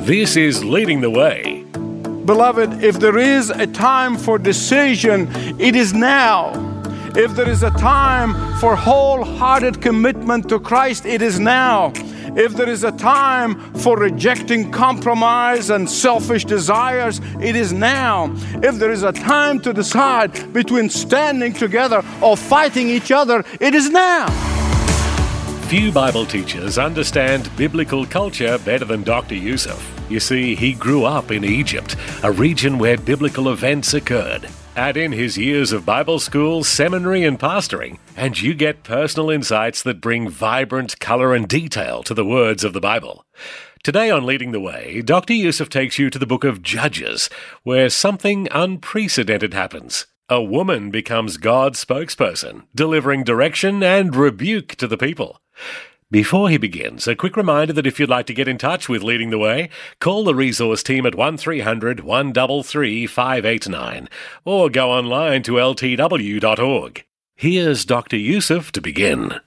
This is Leading the Way. Beloved, if there is a time for decision, it is now. If there is a time for wholehearted commitment to Christ, it is now. If there is a time for rejecting compromise and selfish desires, it is now. If there is a time to decide between standing together or fighting each other, it is now. Few Bible teachers understand biblical culture better than Dr. Youssef. You see, he grew up in Egypt, a region where biblical events occurred. Add in his years of Bible school, seminary, and pastoring, and you get personal insights that bring vibrant color and detail to the words of the Bible. Today on Leading the Way, Dr. Youssef takes you to the book of Judges, where something unprecedented happens. A woman becomes God's spokesperson, delivering direction and rebuke to the people. Before he begins, a quick reminder that if you'd like to get in touch with Leading the Way, call the resource team at 1300 133 589 or go online to ltw.org. Here's Dr. Youssef to begin.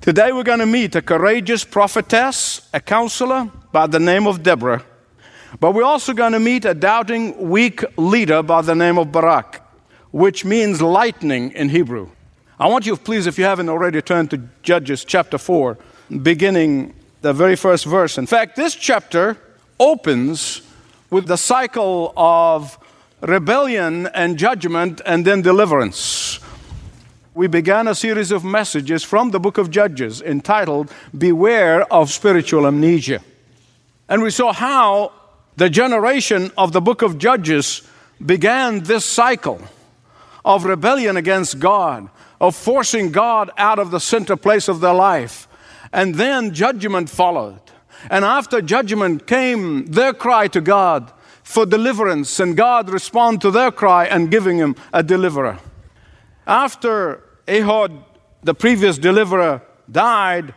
Today we're going to meet a courageous prophetess, a counselor by the name of Deborah. But we're also going to meet a doubting, weak leader by the name of Barak, which means lightning in Hebrew. I want you, please, if you haven't already, turn to Judges chapter 4, beginning the very first verse. In fact, this chapter opens with the cycle of rebellion and judgment and then deliverance. We began a series of messages from the book of Judges entitled Beware of Spiritual Amnesia. And we saw how the generation of the book of Judges began this cycle of rebellion against God, of forcing God out of the center place of their life. And then judgment followed. And after judgment came their cry to God for deliverance, and God responded to their cry and giving him a deliverer. After Ehud, the previous deliverer, died,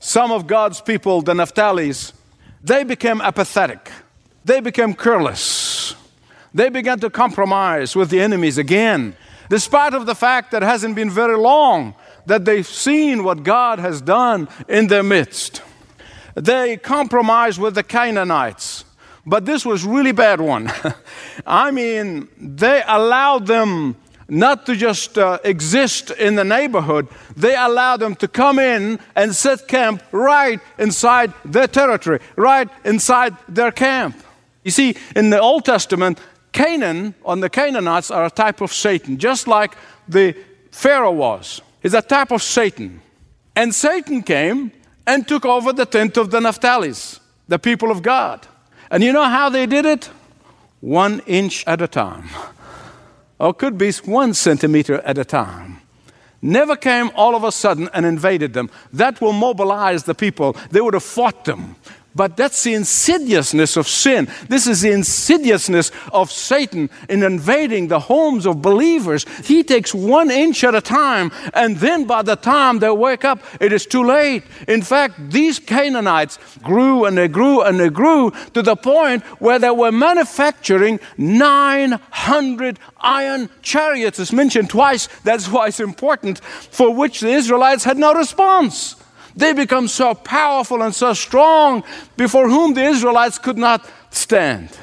some of God's people, the Naphtali's, they became apathetic. They became careless. They began to compromise with the enemies again despite of the fact that it hasn't been very long that they've seen what God has done in their midst. They compromised with the Canaanites, but this was really bad one. I mean, they allowed them not to just uh, exist in the neighborhood, they allowed them to come in and set camp right inside their territory, right inside their camp. You see, in the Old Testament, Canaan, on the Canaanites, are a type of Satan, just like the Pharaoh was. He's a type of Satan. And Satan came and took over the tent of the Naphtali's, the people of God. And you know how they did it? One inch at a time. Or could be one centimeter at a time. Never came all of a sudden and invaded them. That will mobilize the people. They would have fought them. But that's the insidiousness of sin. This is the insidiousness of Satan in invading the homes of believers. He takes one inch at a time, and then by the time they wake up, it is too late. In fact, these Canaanites grew and they grew and they grew to the point where they were manufacturing 900 iron chariots. It's mentioned twice. That's why it's important, for which the Israelites had no response. They become so powerful and so strong before whom the Israelites could not stand.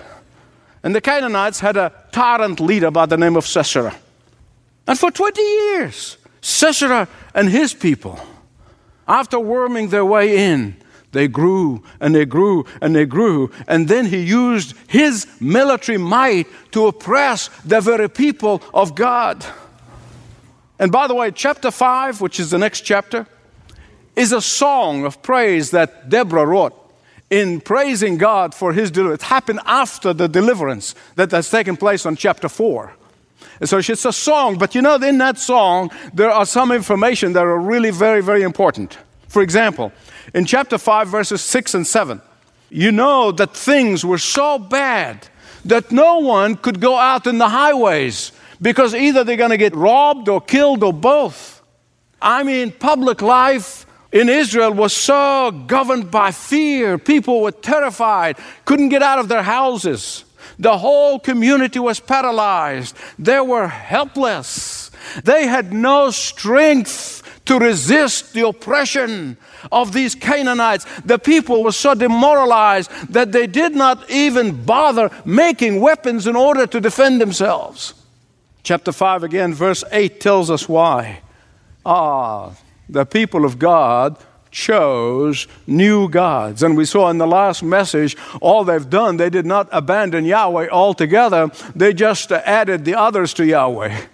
And the Canaanites had a tyrant leader by the name of Sisera. And for 20 years, Sisera and his people, after worming their way in, they grew and they grew and they grew. And then he used his military might to oppress the very people of God. And by the way, chapter 5, which is the next chapter, is a song of praise that Deborah wrote in praising God for his deliverance. It happened after the deliverance that has taken place on chapter 4. And so it's a song, but you know, in that song, there are some information that are really very, very important. For example, In chapter 5, verses 6 and 7, you know that things were so bad that no one could go out in the highways because either they're going to get robbed or killed or both. I mean, public life in Israel was so governed by fear. People were terrified, couldn't get out of their houses. The whole community was paralyzed. They were helpless. They had no strength to resist the oppression of these Canaanites. The people were so demoralized that they did not even bother making weapons in order to defend themselves. Chapter 5 again, verse 8 tells us why. Ah, the people of God chose new gods. And we saw in the last message, all they've done, they did not abandon Yahweh altogether, they just added the others to Yahweh.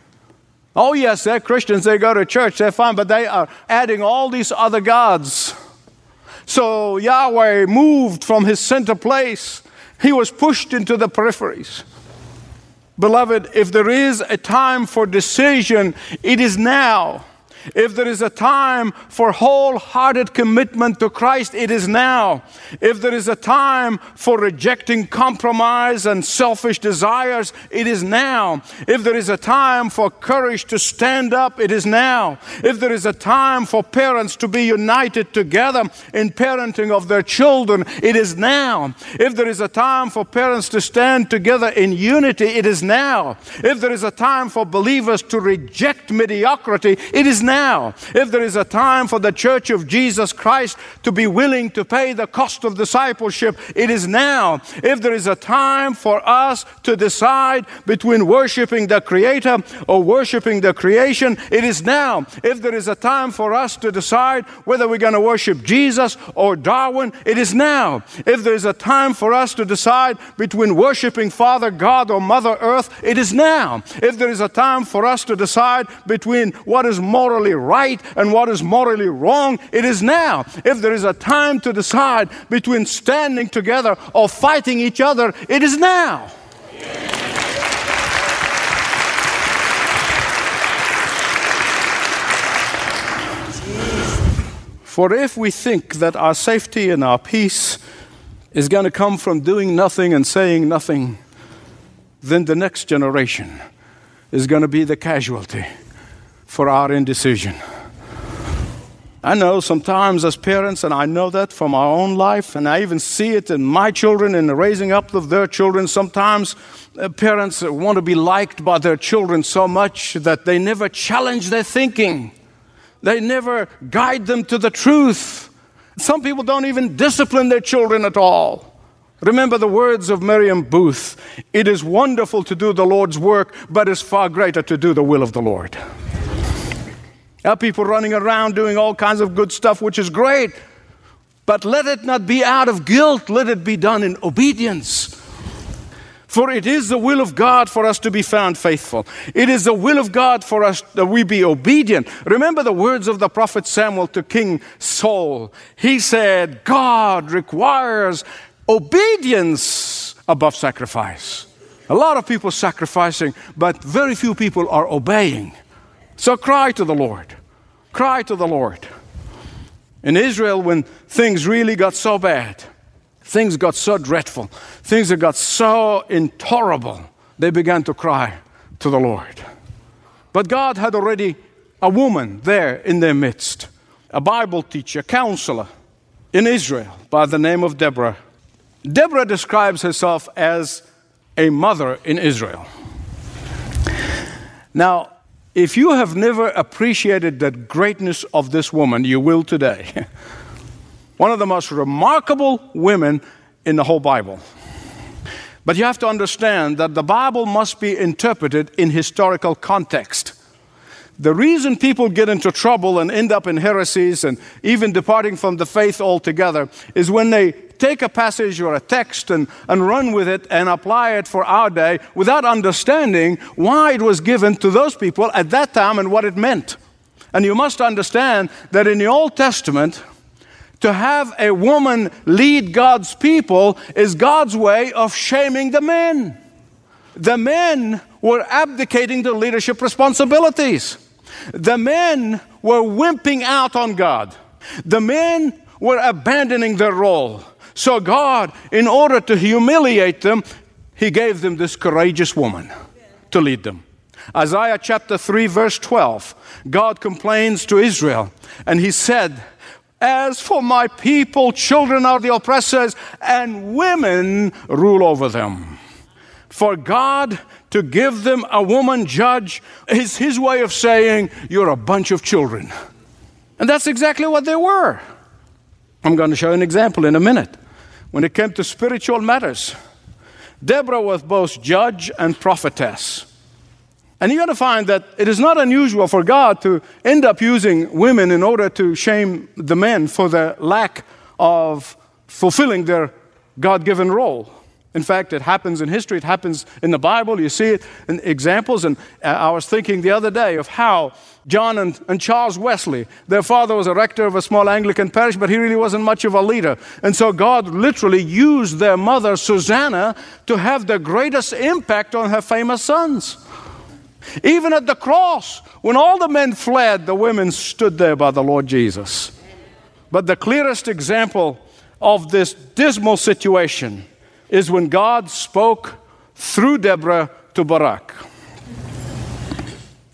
Oh, yes, they're Christians, they go to church, they're fine, but they are adding all these other gods. So Yahweh moved from his center place, he was pushed into the peripheries. Beloved, if there is a time for decision, it is now. If there is a time for wholehearted commitment to Christ, it is now. If there is a time for rejecting compromise and selfish desires, it is now. If there is a time for courage to stand up, it is now. If there is a time for parents to be united together in parenting of their children, it is now. If there is a time for parents to stand together in unity, it is now. If there is a time for believers to reject mediocrity, it is now now. If there is a time for the church of Jesus Christ to be willing to pay the cost of discipleship, it is now. If there is a time for us to decide between worshiping the Creator or worshiping the creation, it is now. If there is a time for us to decide whether we're going to worship Jesus or Darwin, it is now. If there is a time for us to decide between worshiping Father God or Mother Earth, it is now. If there is a time for us to decide between what is moral morally right and what is morally wrong, it is now. If there is a time to decide between standing together or fighting each other, it is now. For if we think that our safety and our peace is going to come from doing nothing and saying nothing, then the next generation is going to be the casualty for our indecision. I know sometimes as parents, and I know that from our own life, and I even see it in my children and the raising up of their children. Sometimes uh, parents want to be liked by their children so much that they never challenge their thinking, they never guide them to the truth. Some people don't even discipline their children at all. Remember the words of Miriam Booth it is wonderful to do the Lord's work, but it's far greater to do the will of the Lord. There people running around doing all kinds of good stuff, which is great. But let it not be out of guilt, let it be done in obedience. For it is the will of God for us to be found faithful. It is the will of God for us that we be obedient. Remember the words of the prophet Samuel to King Saul. He said, God requires obedience above sacrifice. A lot of people sacrificing, but very few people are obeying. So cry to the Lord. Cry to the Lord. In Israel, when things really got so bad, things got so dreadful, things got so intolerable, they began to cry to the Lord. But God had already a woman there in their midst, a Bible teacher, counselor in Israel by the name of Deborah. Deborah describes herself as a mother in Israel. Now, if you have never appreciated the greatness of this woman, you will today. One of the most remarkable women in the whole Bible. But you have to understand that the Bible must be interpreted in historical context. The reason people get into trouble and end up in heresies and even departing from the faith altogether is when they take a passage or a text and, and run with it and apply it for our day without understanding why it was given to those people at that time and what it meant. And you must understand that in the Old Testament, to have a woman lead God's people is God's way of shaming the men. The men were abdicating their leadership responsibilities. The men were wimping out on God. The men were abandoning their role. So, God, in order to humiliate them, He gave them this courageous woman to lead them. Isaiah chapter 3, verse 12, God complains to Israel, and He said, As for my people, children are the oppressors, and women rule over them. For God to give them a woman judge is His way of saying, You're a bunch of children. And that's exactly what they were. I'm going to show an example in a minute. When it came to spiritual matters, Deborah was both judge and prophetess. And you're going to find that it is not unusual for God to end up using women in order to shame the men for the lack of fulfilling their God given role. In fact, it happens in history, it happens in the Bible. You see it in examples. And uh, I was thinking the other day of how John and, and, Charles Wesley, their father was a rector of a small Anglican parish, but he really wasn't much of a leader. And so God literally used their mother, Susanna, to have the greatest impact on her famous sons. Even at the cross, when all the men fled, the women stood there by the Lord Jesus. But the clearest example of this dismal situation is when God spoke through Deborah to Barak.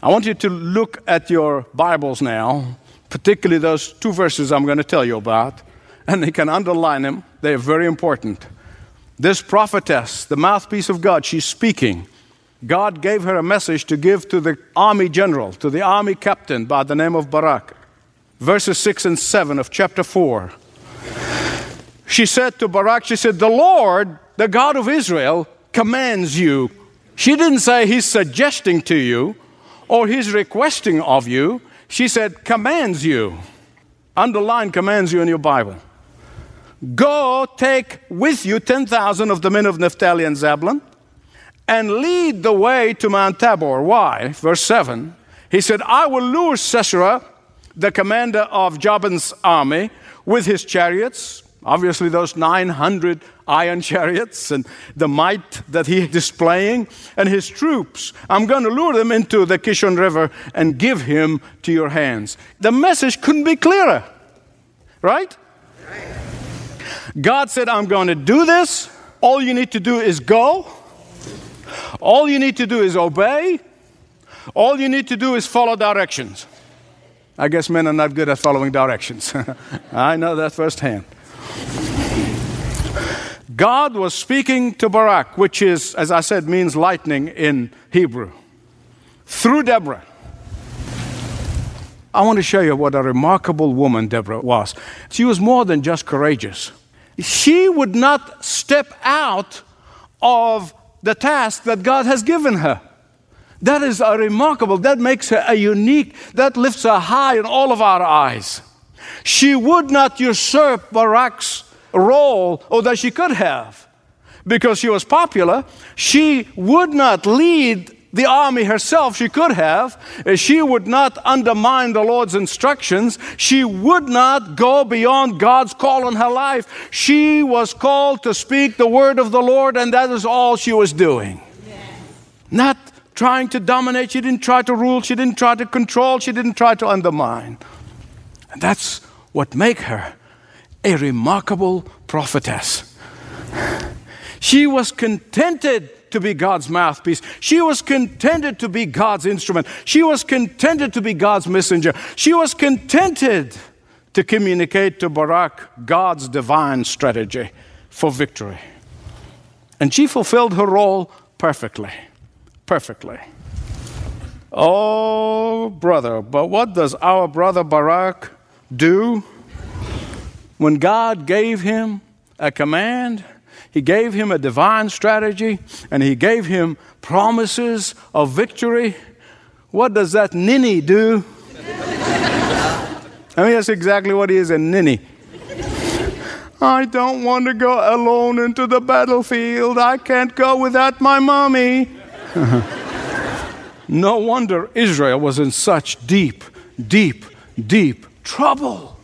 I want you to look at your Bibles now, particularly those two verses I'm going to tell you about, and you can underline them. They are very important. This prophetess, the mouthpiece of God, she's speaking. God gave her a message to give to the army general, to the army captain by the name of Barak. Verses 6 and 7 of chapter 4. She said to Barak, She said, The Lord, the God of Israel, commands you. She didn't say He's suggesting to you or He's requesting of you. She said, commands you. Underline commands you in your Bible. Go take with you 10,000 of the men of Naphtali and Zebulun and lead the way to Mount Tabor. Why? Verse 7. He said, I will lure Sisera, the commander of Jabin's army, with his chariots. Obviously, those 900 iron chariots and the might that he is displaying and his troops. I'm going to lure them into the Kishon River and give him to your hands. The message couldn't be clearer, right? God said, I'm going to do this. All you need to do is go. All you need to do is obey. All you need to do is follow directions. I guess men are not good at following directions. I know that firsthand. God was speaking to Barak, which is, as I said, means lightning in Hebrew, through Deborah. I want to show you what a remarkable woman Deborah was. She was more than just courageous. She would not step out of the task that God has given her. That is a remarkable, that makes her a unique, that lifts her high in all of our eyes. She would not usurp Barak's role, or that she could have, because she was popular. She would not lead the army herself, she could have. Uh, she would not undermine the Lord's instructions. She would not go beyond God's call on her life. She was called to speak the word of the Lord, and that is all she was doing. Not trying to dominate. She didn't try to rule. She didn't try to control. She didn't try to undermine. And that's what make her a remarkable prophetess. She was contented to be God's mouthpiece. She was contented to be God's instrument. She was contented to be God's messenger. She was contented to communicate to Barak God's divine strategy for victory. And she fulfilled her role perfectly. Perfectly. Oh, brother, but what does our brother Barak do? When God gave him a command, He gave him a divine strategy, and He gave him promises of victory. What does that ninny do? I mean, that's exactly what he is a ninny. I don't want to go alone into the battlefield. I can't go without my mommy. no wonder Israel was in such deep, deep, deep trouble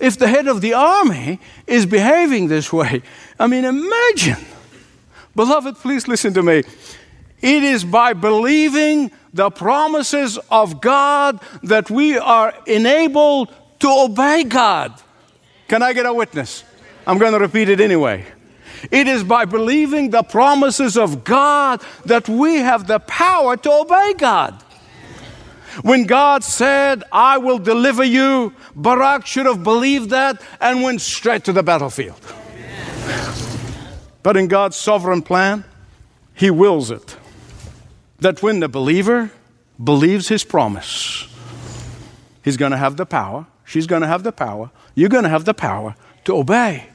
if the head of the army is behaving this way. I mean, imagine. Beloved, please listen to me. It is by believing the promises of God that we are enabled to obey God. Can I get a witness? I'm going to repeat it anyway. It is by believing the promises of God that we have the power to obey God. When God said, I will deliver you, Barak should have believed that and went straight to the battlefield. But in God's sovereign plan, He wills it that when the believer believes His promise, he's going to have the power, she's going to have the power, you're going to have the power to obey.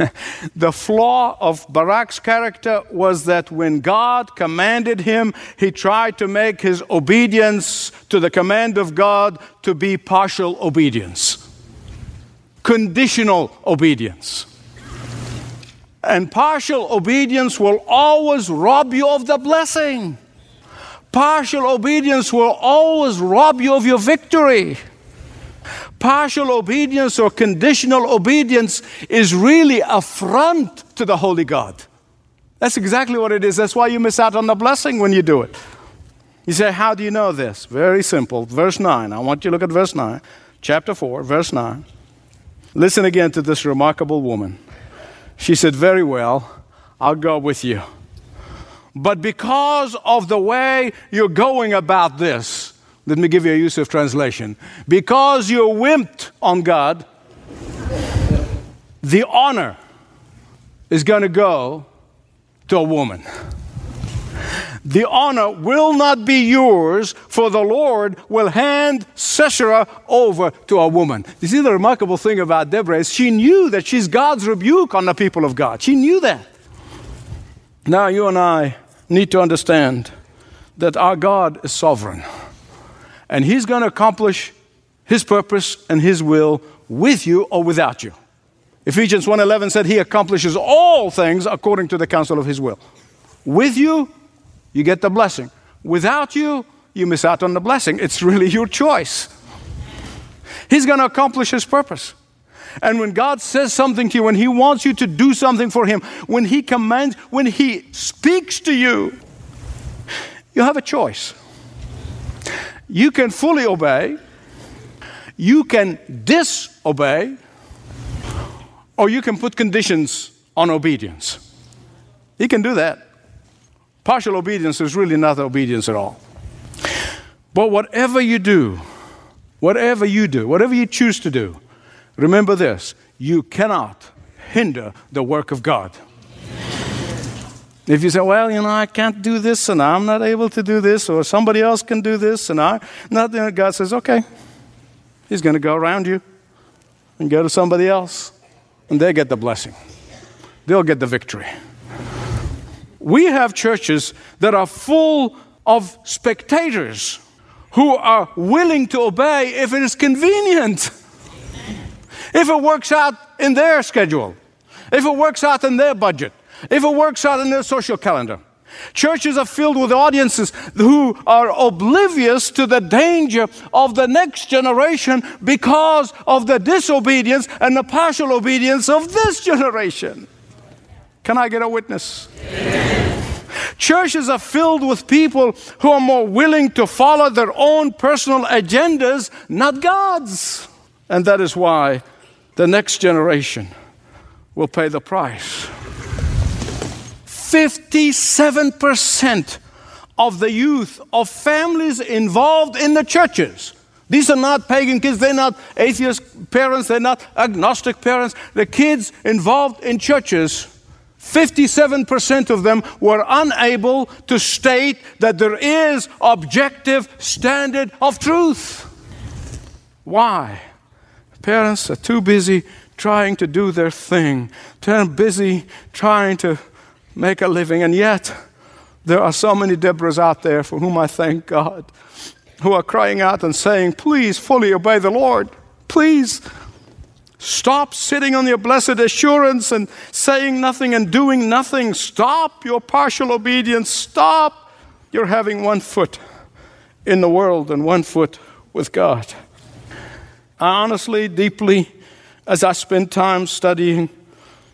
the flaw of Barak's character was that when God commanded him, he tried to make his obedience to the command of God to be partial obedience, conditional obedience. And partial obedience will always rob you of the blessing. Partial obedience will always rob you of your victory. Partial obedience or conditional obedience is really affront to the Holy God. That's exactly what it is. That's why you miss out on the blessing when you do it. You say, How do you know this? Very simple. Verse 9. I want you to look at verse 9, chapter 4, verse 9. Listen again to this remarkable woman. She said, Very well, I'll go with you. But because of the way you're going about this, let me give you a Youssef translation. Because you're wimped on God, the honor is going to go to a woman. The honor will not be yours, for the Lord will hand Sisera over to a woman. You see, the remarkable thing about Deborah is she knew that she's God's rebuke on the people of God. She knew that. Now, you and I need to understand that our God is sovereign and He's going to accomplish His purpose and His will with you or without you. Ephesians 1:11 said he accomplishes all things according to the counsel of his will. With you, you get the blessing. Without you, you miss out on the blessing. It's really your choice. He's going to accomplish his purpose. And when God says something to you, when He wants you to do something for Him, when He commands, when He speaks to you, you have a choice. You can fully obey, you can disobey, or you can put conditions on obedience. He can do that. Partial obedience is really not obedience at all. But whatever you do, whatever you do, whatever you choose to do, remember this you cannot hinder the work of God. If you say, well, you know, I can't do this and I'm not able to do this, or somebody else can do this and I, not, God says, okay, He's going to go around you and go to somebody else, and they get the blessing. They'll get the victory. We have churches that are full of spectators who are willing to obey if it is convenient, if it works out in their schedule, if it works out in their budget if it works out in their social calendar. Churches are filled with audiences who are oblivious to the danger of the next generation because of the disobedience and the partial obedience of this generation. Can I get a witness? Churches are filled with people who are more willing to follow their own personal agendas, not God's. And that is why the next generation will pay the price. 57% of the youth of families involved in the churches. These are not pagan kids, they're not atheist parents, they're not agnostic parents. The kids involved in churches, 57% of them were unable to state that there is objective standard of truth. Why? Parents are too busy trying to do their thing, too busy trying to make a living. And yet, there are so many Deborahs out there for whom I thank God who are crying out and saying, Please fully obey the Lord. Please stop sitting on your blessed assurance and saying nothing and doing nothing. Stop your partial obedience. Stop. You're having one foot in the world and one foot with God. I honestly, deeply, as I spend time studying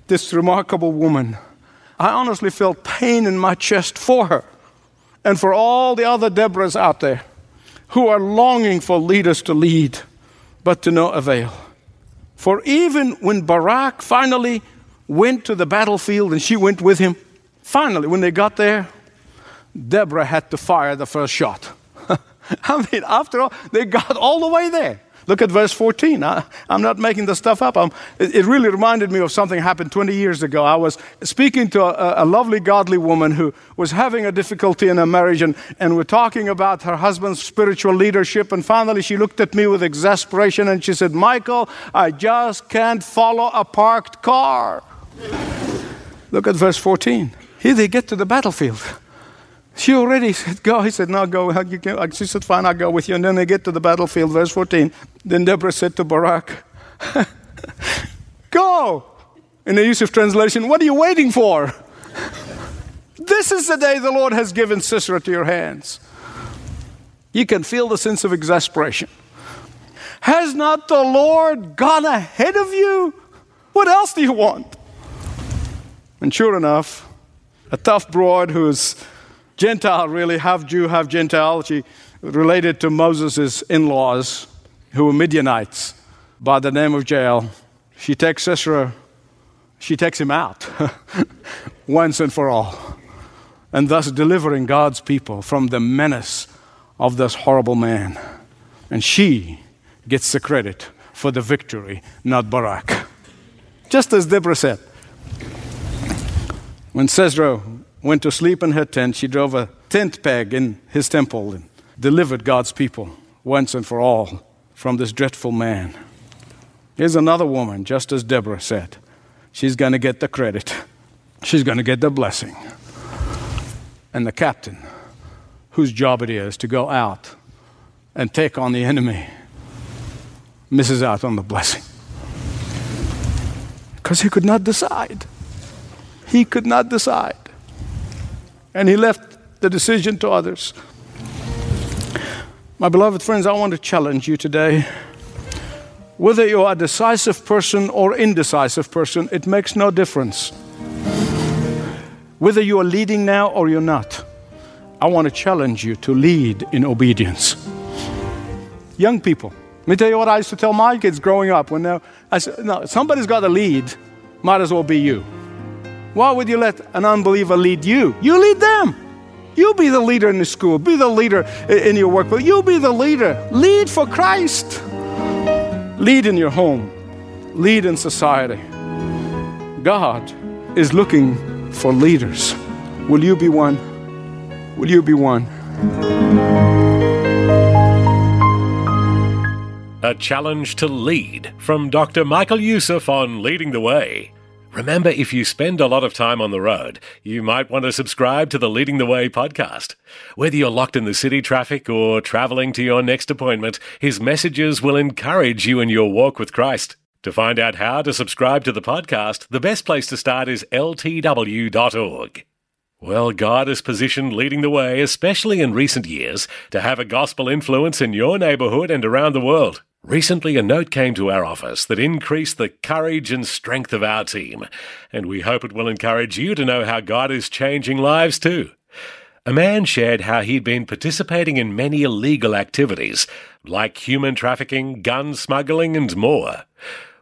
this remarkable woman, I honestly felt pain in my chest for her and for all the other Deborahs out there who are longing for leaders to lead, but to no avail. For even when Barak finally went to the battlefield and she went with him, finally, when they got there, Deborah had to fire the first shot. I mean, after all, they got all the way there. Look at verse 14. I, am not making the stuff up. It, it, really reminded me of something happened 20 years ago. I was speaking to a, a, lovely, godly woman who was having a difficulty in her marriage, and, and we're talking about her husband's spiritual leadership. And finally, she looked at me with exasperation and she said, Michael, I just can't follow a parked car. Look at verse 14. Here they get to the battlefield. She already said, Go. He said, No, go. She said, Fine, I'll go with you. And then they get to the battlefield, verse 14. Then Deborah said to Barak, Go. In the Youssef translation, what are you waiting for? this is the day the Lord has given Sisera to your hands. You can feel the sense of exasperation. Has not the Lord gone ahead of you? What else do you want? And sure enough, a tough broad who's Gentile, really, half Jew, half Gentile. She related to Moses' in laws, who were Midianites, by the name of Jael. She takes Sisera, she takes him out once and for all, and thus delivering God's people from the menace of this horrible man. And she gets the credit for the victory, not Barak. Just as Deborah said. When Sisera went to sleep in her tent. She drove a tent peg in his temple and delivered God's people once and for all from this dreadful man. Here's another woman, just as Deborah said. She's going to get the credit, she's going to get the blessing. And the captain, whose job it is to go out and take on the enemy, misses out on the blessing. Because he could not decide. He could not decide and he left the decision to others. My beloved friends, I want to challenge you today. Whether you're a decisive person or indecisive person, it makes no difference. Whether you are leading now or you're not, I want to challenge you to lead in obedience. Young people, let me tell you what I used to tell my kids growing up. When I said, "No, somebody's got to lead. Might as well be you." Why would you let an unbeliever lead you? You lead them. You be the leader in the school, be the leader in your work, but you be the leader. Lead for Christ. Lead in your home, lead in society. God is looking for leaders. Will you be one? Will you be one? A challenge to lead from Dr. Michael Youssef on Leading the Way. Remember, if you spend a lot of time on the road, you might want to subscribe to the Leading the Way podcast. Whether you're locked in the city traffic or traveling to your next appointment, his messages will encourage you in your walk with Christ. To find out how to subscribe to the podcast, the best place to start is ltw.org. Well, God has positioned Leading the Way, especially in recent years, to have a gospel influence in your neighborhood and around the world. Recently, a note came to our office that increased the courage and strength of our team, and we hope it will encourage you to know how God is changing lives too. A man shared how he'd been participating in many illegal activities, like human trafficking, gun smuggling, and more.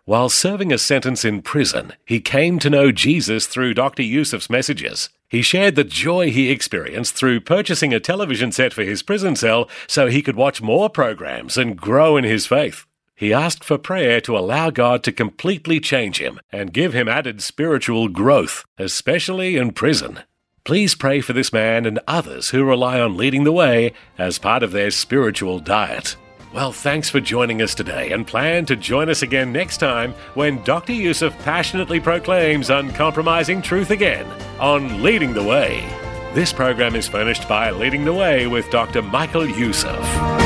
While serving a sentence in prison, he came to know Jesus through Dr. Youssef's messages. He shared the joy he experienced through purchasing a television set for his prison cell so he could watch more programs and grow in his faith. He asked for prayer to allow God to completely change him and give him added spiritual growth, especially in prison. Please pray for this man and others who rely on leading the way as part of their spiritual diet. Well, thanks for joining us today and plan to join us again next time when Dr. Youssef passionately proclaims uncompromising truth again on Leading the Way. This program is furnished by Leading the Way with Dr. Michael Youssef.